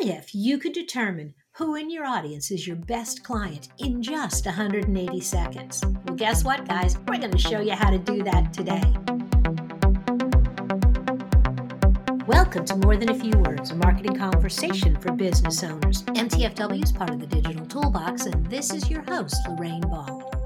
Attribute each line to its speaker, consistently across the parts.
Speaker 1: What if you could determine who in your audience is your best client in just 180 seconds? Well, guess what, guys? We're going to show you how to do that today. Welcome to More Than a Few Words, a marketing conversation for business owners. MTFW is part of the Digital Toolbox, and this is your host, Lorraine Ball.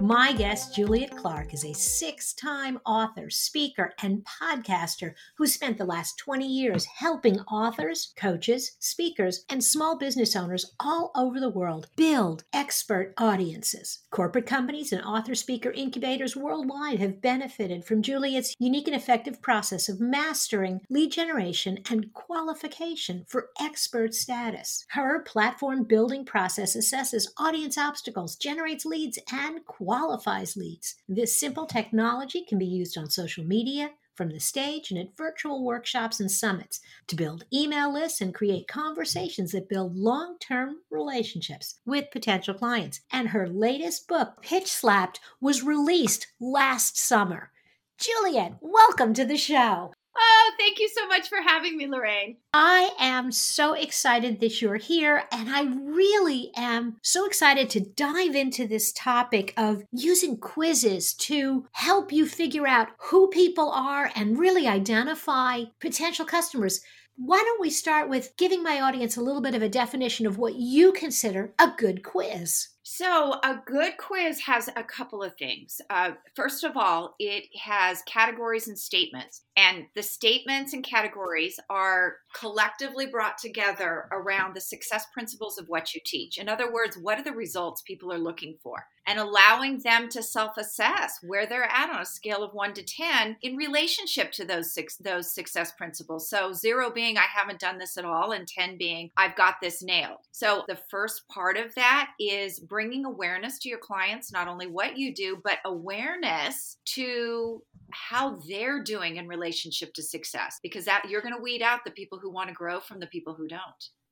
Speaker 1: My guest, Juliet Clark, is a six time author, speaker, and podcaster who spent the last 20 years helping authors, coaches, speakers, and small business owners all over the world build expert audiences. Corporate companies and author speaker incubators worldwide have benefited from Juliet's unique and effective process of mastering lead generation and qualification for expert status. Her platform building process assesses audience obstacles, generates leads, and qualifies leads. This simple technology can be used on social media, from the stage and at virtual workshops and summits to build email lists and create conversations that build long term relationships with potential clients. And her latest book, Pitch Slapped, was released last summer. Juliet, welcome to the show.
Speaker 2: Oh, thank you so much for having me, Lorraine.
Speaker 1: I am so excited that you're here, and I really am so excited to dive into this topic of using quizzes to help you figure out who people are and really identify potential customers. Why don't we start with giving my audience a little bit of a definition of what you consider a good quiz?
Speaker 2: So, a good quiz has a couple of things. Uh, first of all, it has categories and statements, and the statements and categories are collectively brought together around the success principles of what you teach. In other words, what are the results people are looking for? And allowing them to self-assess where they're at on a scale of 1 to 10 in relationship to those six those success principles. So 0 being I haven't done this at all and 10 being I've got this nailed. So the first part of that is bringing awareness to your clients, not only what you do, but awareness to how they're doing in relationship to success because that you're going to weed out the people who want to grow from the people who don't.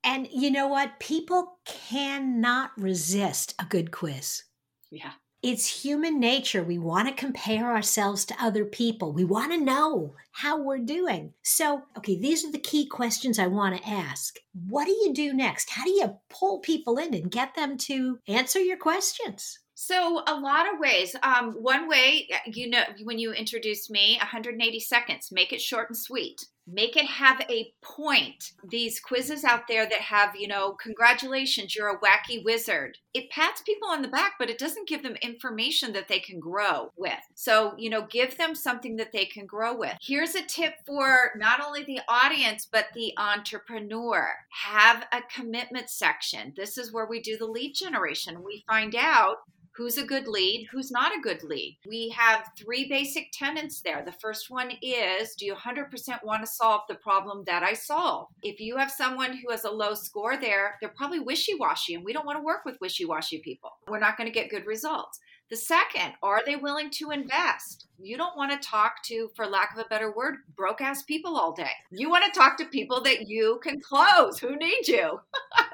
Speaker 1: And you know what? People cannot resist a good quiz.
Speaker 2: Yeah.
Speaker 1: It's human nature. We want to compare ourselves to other people. We want to know how we're doing. So, okay, these are the key questions I want to ask. What do you do next? How do you pull people in and get them to answer your questions?
Speaker 2: So, a lot of ways. Um, one way, you know, when you introduced me, 180 seconds, make it short and sweet make it have a point. These quizzes out there that have, you know, congratulations, you're a wacky wizard. It pats people on the back, but it doesn't give them information that they can grow with. So, you know, give them something that they can grow with. Here's a tip for not only the audience, but the entrepreneur. Have a commitment section. This is where we do the lead generation. We find out who's a good lead, who's not a good lead. We have three basic tenets there. The first one is do you 100% want to solve the problem that I solve? If you have someone who has a low score there, they're probably wishy washy, and we don't want to work with wishy washy people. We're not going to get good results. The second, are they willing to invest? You don't want to talk to, for lack of a better word, broke ass people all day. You want to talk to people that you can close who need you.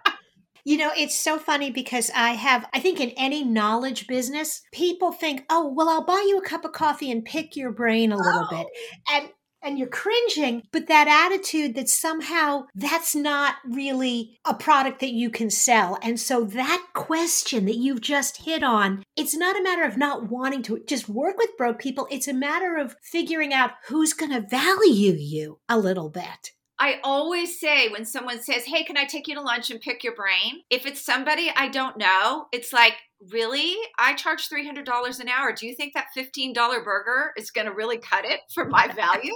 Speaker 1: You know, it's so funny because I have, I think in any knowledge business, people think, oh, well, I'll buy you a cup of coffee and pick your brain a little oh. bit. And and you're cringing, but that attitude that somehow that's not really a product that you can sell. And so that question that you've just hit on, it's not a matter of not wanting to just work with broke people. It's a matter of figuring out who's going to value you a little bit.
Speaker 2: I always say when someone says, Hey, can I take you to lunch and pick your brain? If it's somebody I don't know, it's like, Really? I charge $300 an hour. Do you think that $15 burger is going to really cut it for my value?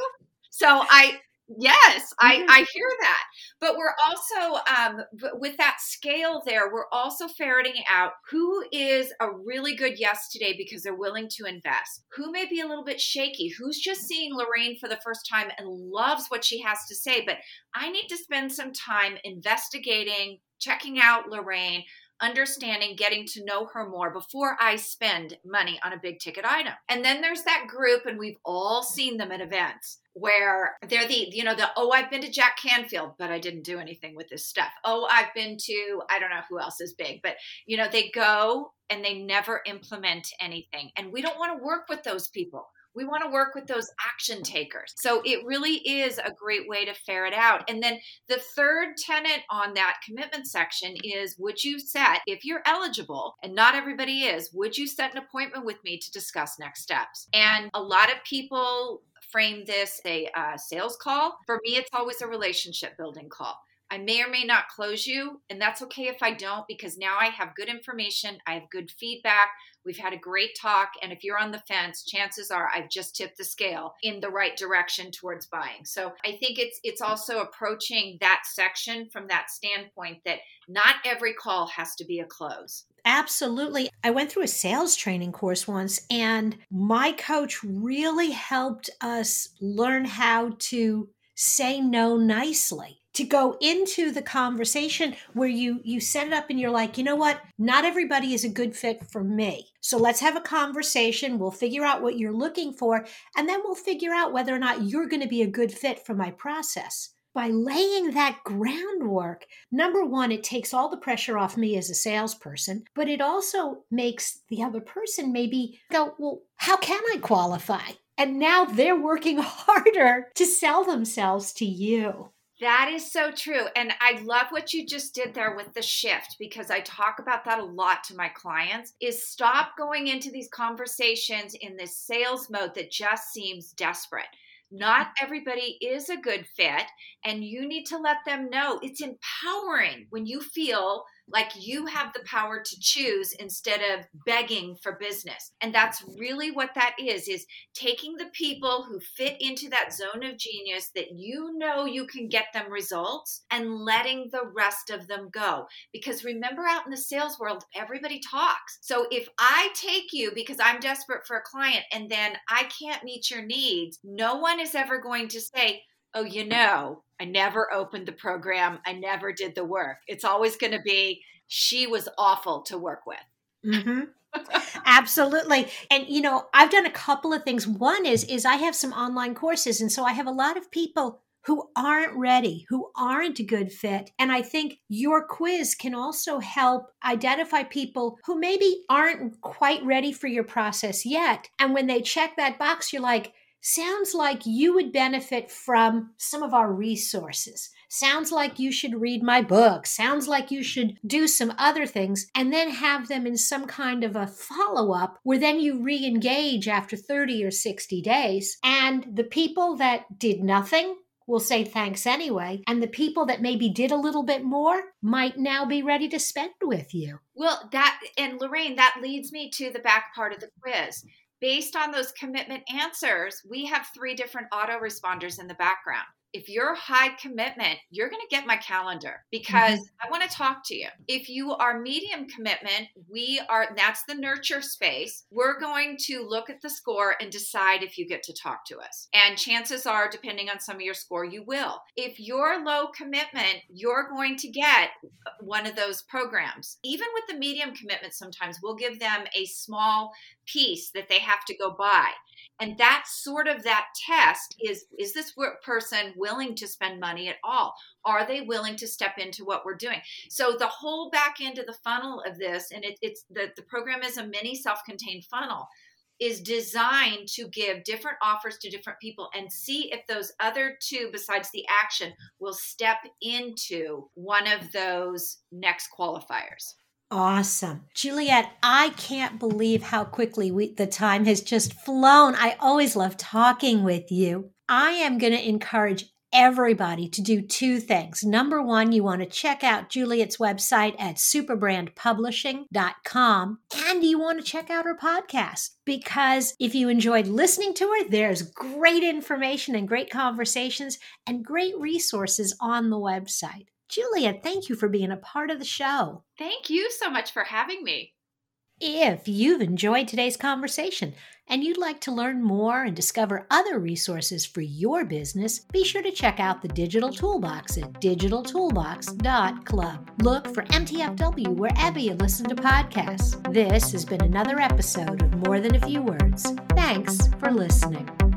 Speaker 2: so I, Yes, I, mm-hmm. I hear that. But we're also, um, with that scale there, we're also ferreting out who is a really good yes today because they're willing to invest. Who may be a little bit shaky, who's just seeing Lorraine for the first time and loves what she has to say. But I need to spend some time investigating, checking out Lorraine, understanding, getting to know her more before I spend money on a big ticket item. And then there's that group, and we've all seen them at events where they're the you know the oh i've been to jack canfield but i didn't do anything with this stuff. Oh i've been to i don't know who else is big but you know they go and they never implement anything. And we don't want to work with those people We want to work with those action takers. So it really is a great way to ferret out. And then the third tenet on that commitment section is would you set, if you're eligible, and not everybody is, would you set an appointment with me to discuss next steps? And a lot of people frame this a uh, sales call. For me, it's always a relationship building call. I may or may not close you, and that's okay if I don't because now I have good information, I have good feedback, we've had a great talk, and if you're on the fence, chances are I've just tipped the scale in the right direction towards buying. So I think it's it's also approaching that section from that standpoint that not every call has to be a close.
Speaker 1: Absolutely. I went through a sales training course once, and my coach really helped us learn how to say no nicely to go into the conversation where you you set it up and you're like you know what not everybody is a good fit for me so let's have a conversation we'll figure out what you're looking for and then we'll figure out whether or not you're going to be a good fit for my process by laying that groundwork, number one, it takes all the pressure off me as a salesperson, but it also makes the other person maybe go, well, how can I qualify? And now they're working harder to sell themselves to you.
Speaker 2: That is so true. And I love what you just did there with the shift because I talk about that a lot to my clients is stop going into these conversations in this sales mode that just seems desperate. Not everybody is a good fit, and you need to let them know it's empowering when you feel like you have the power to choose instead of begging for business. And that's really what that is is taking the people who fit into that zone of genius that you know you can get them results and letting the rest of them go. Because remember out in the sales world everybody talks. So if i take you because i'm desperate for a client and then i can't meet your needs no one is ever going to say oh, you know, I never opened the program. I never did the work. It's always going to be, she was awful to work with.
Speaker 1: Mm-hmm. Absolutely. And you know, I've done a couple of things. One is is I have some online courses and so I have a lot of people who aren't ready, who aren't a good fit. And I think your quiz can also help identify people who maybe aren't quite ready for your process yet. And when they check that box, you're like, sounds like you would benefit from some of our resources. Sounds like you should read my book. Sounds like you should do some other things and then have them in some kind of a follow up where then you re engage after 30 or 60 days. And the people that did nothing will say thanks anyway. And the people that maybe did a little bit more might now be ready to spend with you.
Speaker 2: Well, that, and Lorraine, that leads me to the back part of the quiz based on those commitment answers, we have three different autoresponders in the background if you're high commitment, you're going to get my calendar because mm-hmm. I want to talk to you. If you are medium commitment, we are that's the nurture space. We're going to look at the score and decide if you get to talk to us. And chances are depending on some of your score you will. If you're low commitment, you're going to get one of those programs. Even with the medium commitment sometimes we'll give them a small piece that they have to go buy and that's sort of that test is is this person willing to spend money at all are they willing to step into what we're doing so the whole back end of the funnel of this and it, it's the, the program is a mini self-contained funnel is designed to give different offers to different people and see if those other two besides the action will step into one of those next qualifiers
Speaker 1: Awesome. Juliet, I can't believe how quickly we, the time has just flown. I always love talking with you. I am going to encourage everybody to do two things. Number one, you want to check out Juliet's website at superbrandpublishing.com and you want to check out her podcast because if you enjoyed listening to her, there's great information and great conversations and great resources on the website. Julia, thank you for being a part of the show.
Speaker 2: Thank you so much for having me.
Speaker 1: If you've enjoyed today's conversation and you'd like to learn more and discover other resources for your business, be sure to check out the Digital Toolbox at digitaltoolbox.club. Look for MTFW wherever you listen to podcasts. This has been another episode of More Than a Few Words. Thanks for listening.